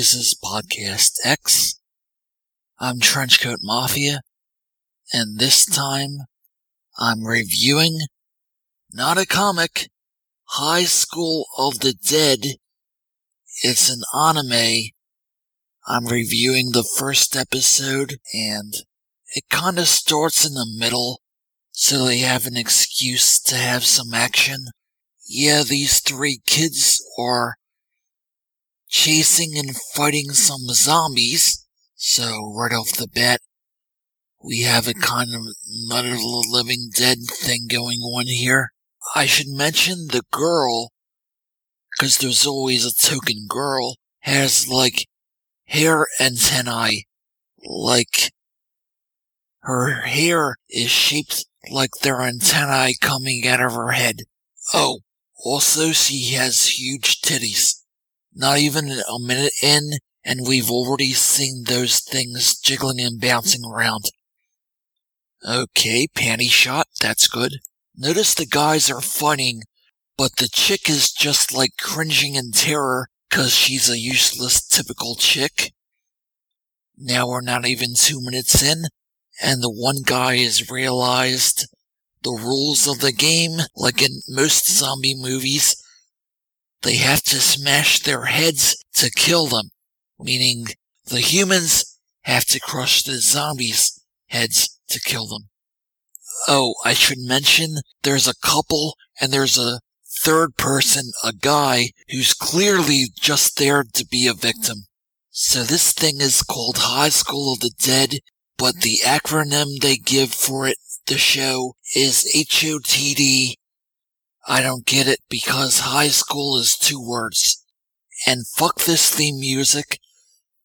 This is Podcast X. I'm Trenchcoat Mafia, and this time I'm reviewing not a comic, High School of the Dead. It's an anime. I'm reviewing the first episode, and it kinda starts in the middle, so they have an excuse to have some action. Yeah, these three kids are chasing and fighting some zombies. So right off the bat, we have a kind of the Living Dead thing going on here. I should mention the girl, because there's always a token girl, has like hair antennae. Like her hair is shaped like their antennae coming out of her head. Oh, also she has huge titties. Not even a minute in, and we've already seen those things jiggling and bouncing around. Okay, panty shot, that's good. Notice the guys are fighting, but the chick is just like cringing in terror because she's a useless typical chick. Now we're not even two minutes in, and the one guy has realized the rules of the game, like in most zombie movies, they have to smash their heads to kill them, meaning the humans have to crush the zombies' heads to kill them. Oh, I should mention there's a couple and there's a third person, a guy who's clearly just there to be a victim. So this thing is called High School of the Dead, but the acronym they give for it, the show, is HOTD I don't get it because high school is two words. And fuck this theme music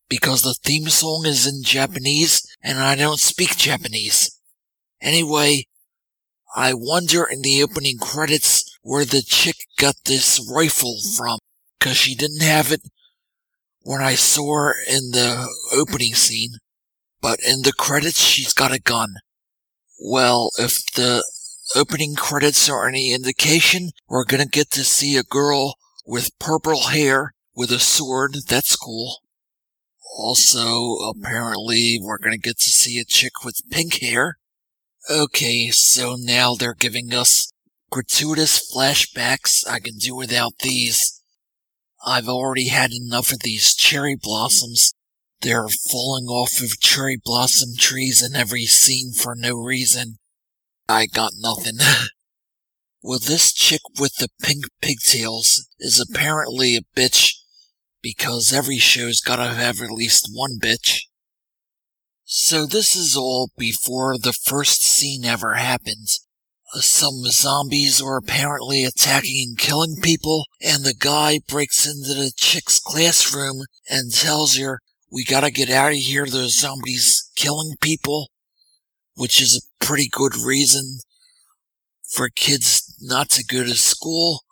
because the theme song is in Japanese and I don't speak Japanese. Anyway, I wonder in the opening credits where the chick got this rifle from, cause she didn't have it when I saw her in the opening scene. But in the credits, she's got a gun. Well, if the opening credits are any indication, we're gonna get to see a girl with purple hair with a sword. That's cool. Also, apparently, we're gonna get to see a chick with pink hair. Okay, so now they're giving us gratuitous flashbacks. I can do without these. I've already had enough of these cherry blossoms. They're falling off of cherry blossom trees in every scene for no reason. I got nothing. well, this chick with the pink pigtails is apparently a bitch because every show's gotta have at least one bitch. So this is all before the first scene ever happens. Uh, some zombies are apparently attacking and killing people, and the guy breaks into the chick's classroom and tells her, we gotta get out of here, there's zombies killing people which is a pretty good reason for kids not to go to school.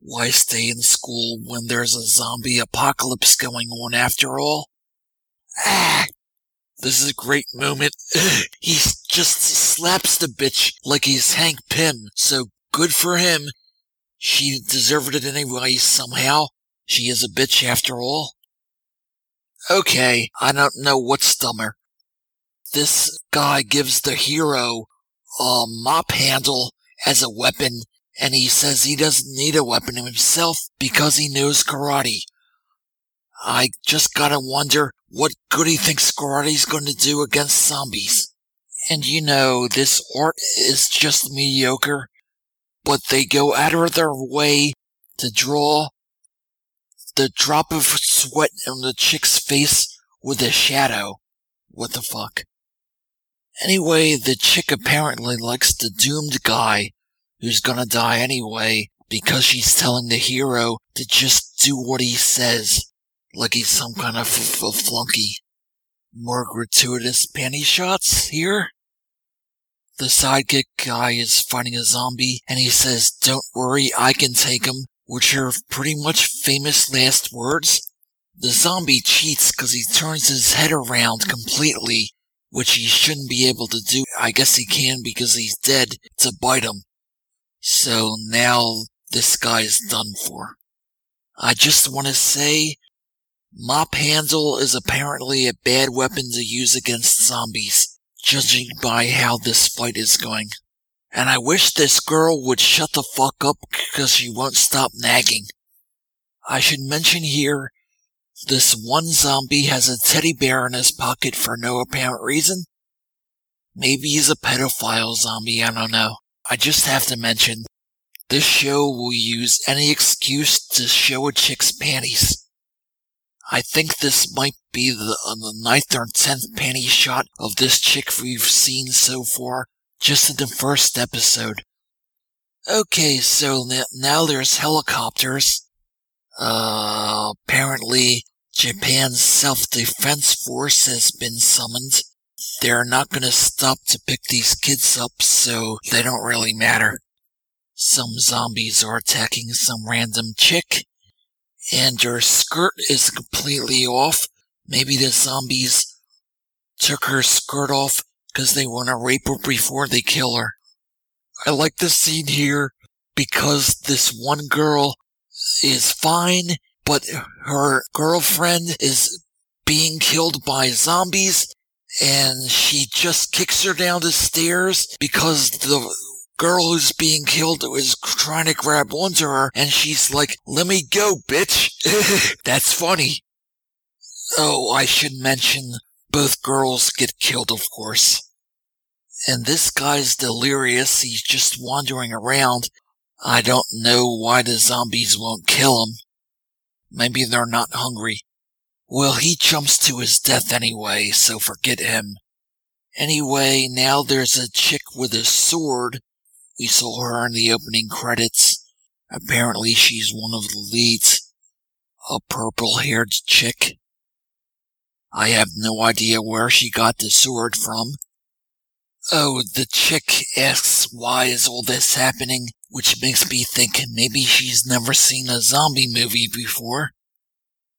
Why stay in school when there's a zombie apocalypse going on after all? Ah! This is a great moment. he just slaps the bitch like he's Hank Pym, so good for him. She deserved it anyway somehow. She is a bitch after all. Okay, I don't know what's dumber this guy gives the hero a mop handle as a weapon, and he says he doesn't need a weapon himself because he knows karate. I just gotta wonder what good he thinks karate's gonna do against zombies. And you know, this art is just mediocre, but they go out of their way to draw the drop of sweat on the chick's face with a shadow. What the fuck? Anyway, the chick apparently likes the doomed guy who's gonna die anyway because she's telling the hero to just do what he says, like he's some kind of f- f- flunky. More gratuitous panty shots here? The sidekick guy is fighting a zombie and he says, don't worry, I can take him, which are pretty much famous last words. The zombie cheats because he turns his head around completely which he shouldn't be able to do. I guess he can because he's dead to bite him. So now this guy's done for. I just want to say Mop handle is apparently a bad weapon to use against zombies, judging by how this fight is going. And I wish this girl would shut the fuck up because she won't stop nagging. I should mention here, this one zombie has a teddy bear in his pocket for no apparent reason. Maybe he's a pedophile zombie, I don't know. I just have to mention, this show will use any excuse to show a chick's panties. I think this might be the, uh, the ninth or tenth panty shot of this chick we've seen so far, just in the first episode. Okay, so now there's helicopters. Uh, apparently Japan's self-defense force has been summoned. They're not gonna stop to pick these kids up, so they don't really matter. Some zombies are attacking some random chick, and her skirt is completely off. Maybe the zombies took her skirt off because they want to rape her before they kill her. I like the scene here because this one girl is fine, but her girlfriend is being killed by zombies and she just kicks her down the stairs because the girl who's being killed is trying to grab onto her and she's like, let me go, bitch. That's funny. Oh, I should mention both girls get killed, of course. And this guy's delirious. He's just wandering around. I don't know why the zombies won't kill him. Maybe they're not hungry. Well, he jumps to his death anyway, so forget him. Anyway, now there's a chick with a sword. We saw her in the opening credits. Apparently she's one of the leads. A purple haired chick. I have no idea where she got the sword from. Oh, the chick asks why is all this happening, which makes me think maybe she's never seen a zombie movie before.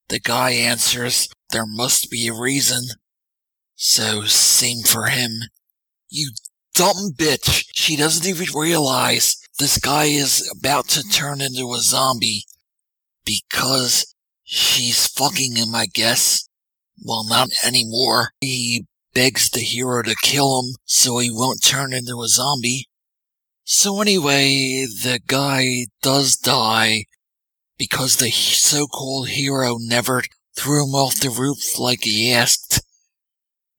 The guy answers, there must be a reason. So, same for him. You dumb bitch! She doesn't even realize this guy is about to turn into a zombie. Because she's fucking him, I guess. Well, not anymore. He begs the hero to kill him so he won't turn into a zombie. So anyway, the guy does die because the so-called hero never threw him off the roof like he asked.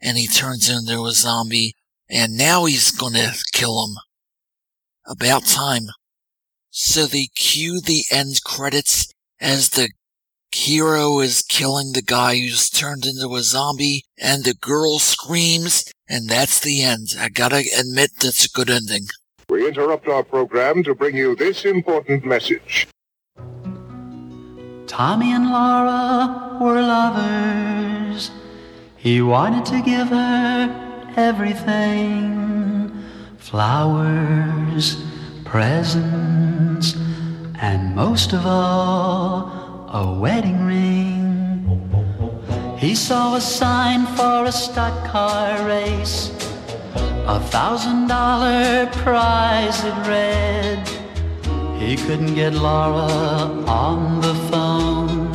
And he turns into a zombie, and now he's gonna kill him. About time. So they cue the end credits as the hero is killing the guy who's turned into a zombie, and the girl screams, and that's the end. I gotta admit that's a good ending. We interrupt our program to bring you this important message. Tommy and Laura were lovers. He wanted to give her everything flowers, presents, and most of all, a wedding ring. He saw a sign for a stock car race, a thousand dollar prize it read. He couldn't get Laura on the phone.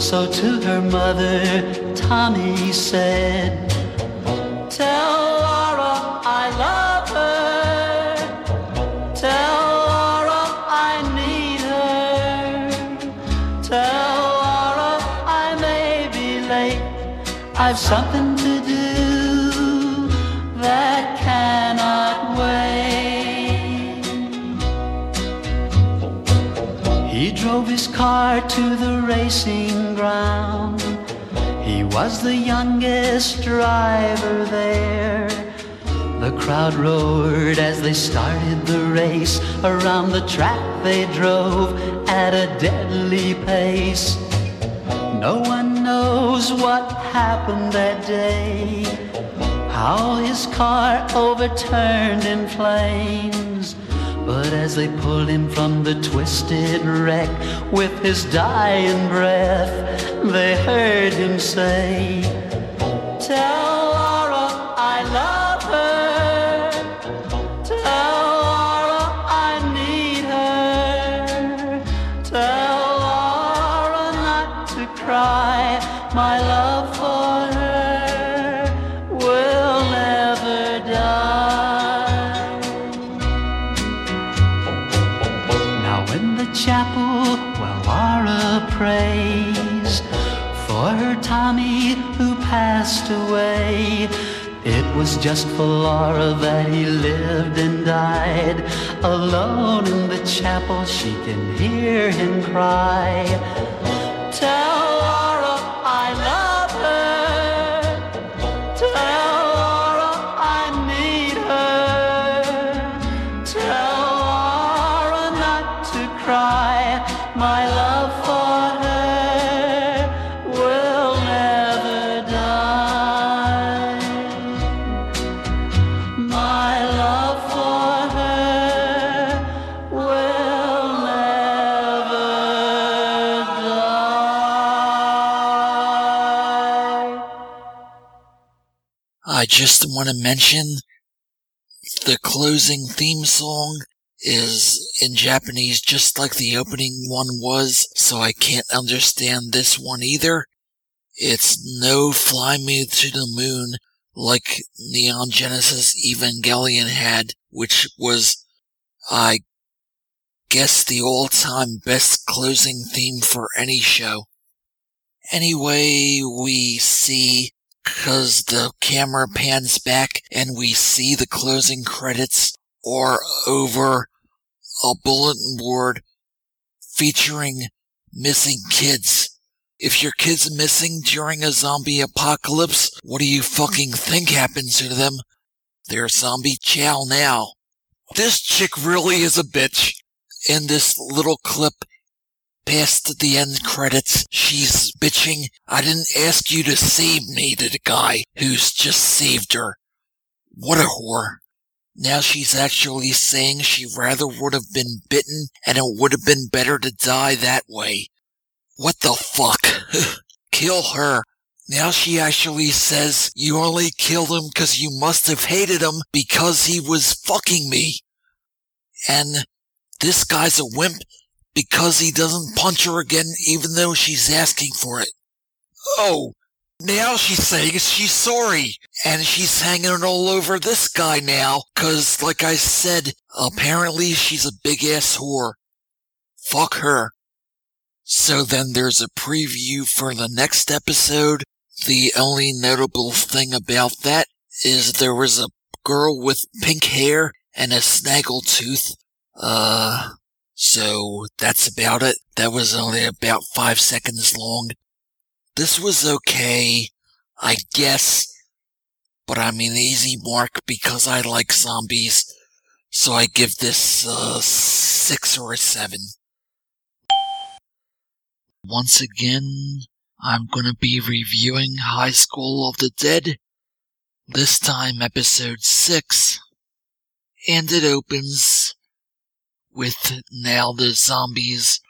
So to her mother, Tommy said, Tell Laura I love her. Tell Laura I need her. Tell Laura I may be late. I've something car to the racing ground. He was the youngest driver there. The crowd roared as they started the race. Around the track they drove at a deadly pace. No one knows what happened that day. How his car overturned in flames. But as they pulled him from the twisted wreck with his dying breath, they heard him say, Tell Tommy who passed away. It was just for Laura that he lived and died. Alone in the chapel, she can hear him cry. Tell Laura I love her. Tell Laura I need her. Tell Laura not to cry. My love for I just want to mention the closing theme song is in Japanese just like the opening one was, so I can't understand this one either. It's no Fly Me to the Moon like Neon Genesis Evangelion had, which was, I guess, the all-time best closing theme for any show. Anyway, we see because the camera pans back and we see the closing credits or over a bulletin board featuring missing kids. If your kid's missing during a zombie apocalypse, what do you fucking think happens to them? They're zombie chow now. This chick really is a bitch. In this little clip, past the end credits, she's bitching, I didn't ask you to save me to the guy who's just saved her. What a whore. Now she's actually saying she rather would have been bitten and it would have been better to die that way. What the fuck? Kill her. Now she actually says you only killed him because you must have hated him because he was fucking me. And this guy's a wimp because he doesn't punch her again even though she's asking for it. Oh, now she's saying she's sorry and she's hanging it all over this guy now cause like I said, apparently she's a big ass whore. Fuck her. So then there's a preview for the next episode. The only notable thing about that is there was a girl with pink hair and a snaggle tooth. Uh, so that's about it. That was only about five seconds long. This was okay, I guess, but I'm an easy mark because I like zombies. So I give this a six or a seven. Once again, I'm gonna be reviewing High School of the Dead. This time episode six. And it opens with now the zombies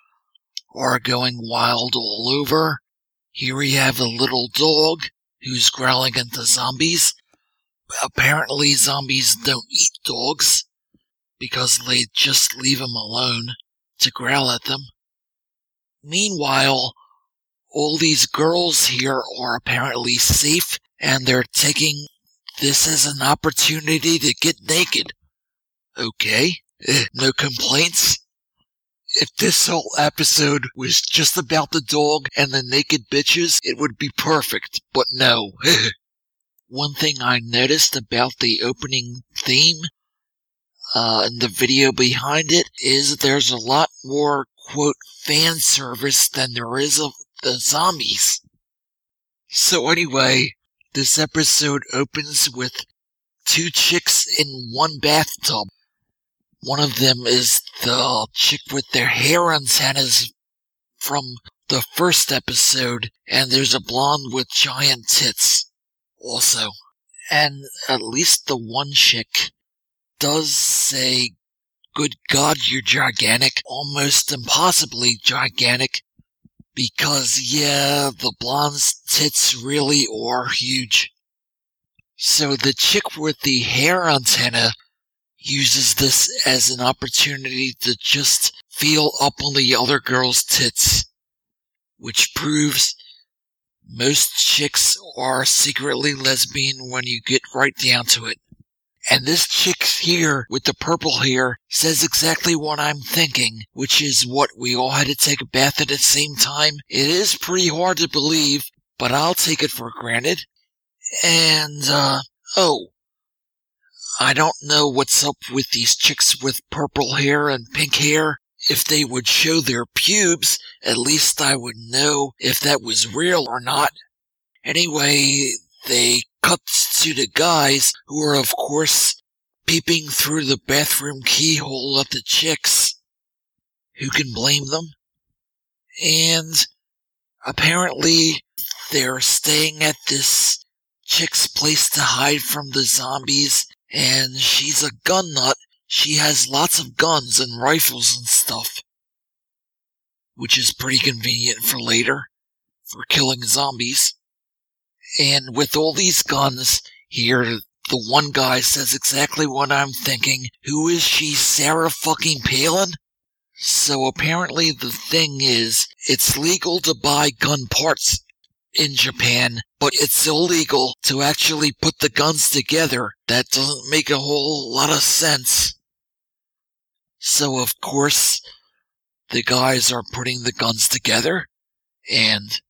are going wild all over. Here we have a little dog who's growling at the zombies. Apparently zombies don't eat dogs because they just leave them alone to growl at them. Meanwhile, all these girls here are apparently safe and they're taking this as an opportunity to get naked. Okay. No complaints? If this whole episode was just about the dog and the naked bitches, it would be perfect, but no. One thing I noticed about the opening theme, uh, and the video behind it is there's a lot more, quote, fan service than there is of the zombies. So anyway, this episode opens with two chicks in one bathtub. One of them is the chick with their hair antennas from the first episode, and there's a blonde with giant tits also. And at least the one chick does say, Good God, you're gigantic, almost impossibly gigantic, because yeah, the blonde's tits really are huge. So the chick with the hair antenna uses this as an opportunity to just feel up on the other girl's tits, which proves most chicks are secretly lesbian when you get right down to it. And this chick here with the purple hair says exactly what I'm thinking, which is what we all had to take a bath at the same time. It is pretty hard to believe, but I'll take it for granted. And, uh, oh, I don't know what's up with these chicks with purple hair and pink hair. If they would show their pubes, at least I would know if that was real or not. Anyway, they cut to the guys who are, of course, peeping through the bathroom keyhole at the chicks. Who can blame them? And apparently, they're staying at this chick's place to hide from the zombies, and she's a gun nut. She has lots of guns and rifles and stuff. Which is pretty convenient for later, for killing zombies. And with all these guns here, the one guy says exactly what I'm thinking. Who is she, Sarah fucking Palin? So apparently the thing is, it's legal to buy gun parts in Japan, but it's illegal to actually put the guns together. That doesn't make a whole lot of sense. So of course, the guys are putting the guns together, and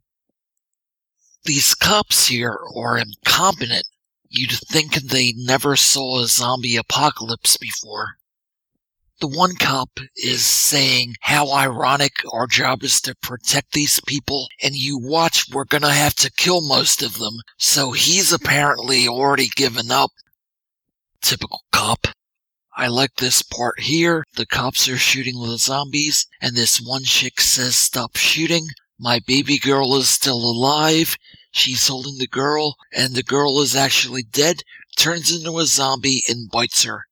these cops here are incompetent. You'd think they never saw a zombie apocalypse before. The one cop is saying how ironic our job is to protect these people, and you watch, we're gonna have to kill most of them. So he's apparently already given up. Typical cop. I like this part here. The cops are shooting the zombies, and this one chick says, Stop shooting. My baby girl is still alive. She's holding the girl, and the girl is actually dead, turns into a zombie, and bites her.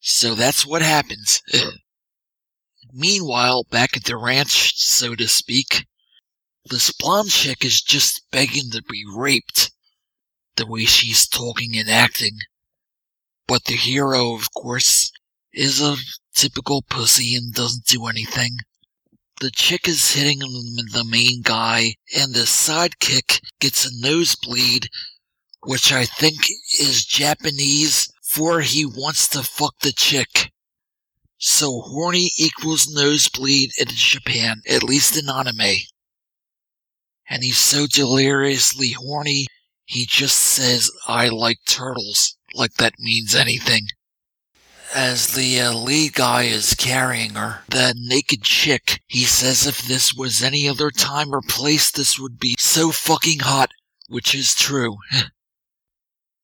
So that's what happens. Meanwhile, back at the ranch, so to speak, this blonde chick is just begging to be raped. The way she's talking and acting. But the hero, of course, is a typical pussy and doesn't do anything. The chick is hitting the main guy, and the sidekick gets a nosebleed, which I think is Japanese for he wants to fuck the chick. So horny equals nosebleed in Japan, at least in anime. And he's so deliriously horny, he just says, I like turtles, like that means anything as the uh, guy is carrying her, the naked chick, he says if this was any other time or place, this would be so fucking hot, which is true.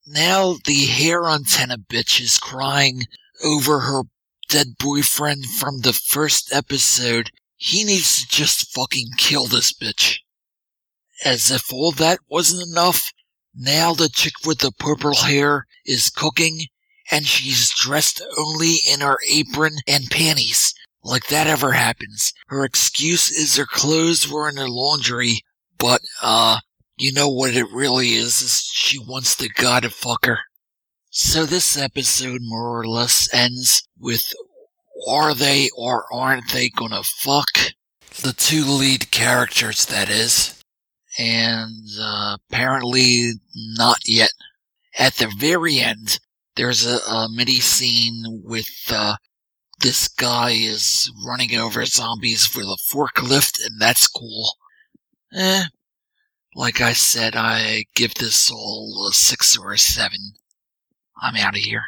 now the hair antenna bitch is crying over her dead boyfriend from the first episode. He needs to just fucking kill this bitch. As if all that wasn't enough, now the chick with the purple hair is cooking and she's dressed only in her apron and panties. Like that ever happens. Her excuse is her clothes were in the laundry, but, uh, you know what it really is, is she wants the guy to fuck her. So this episode more or less ends with are they or aren't they gonna fuck? The two lead characters, that is. And, uh, apparently not yet. At the very end, there's a, a mini scene with uh, this guy is running over zombies with a forklift, and that's cool. Eh, like I said, I give this all a six or a seven. I'm out of here.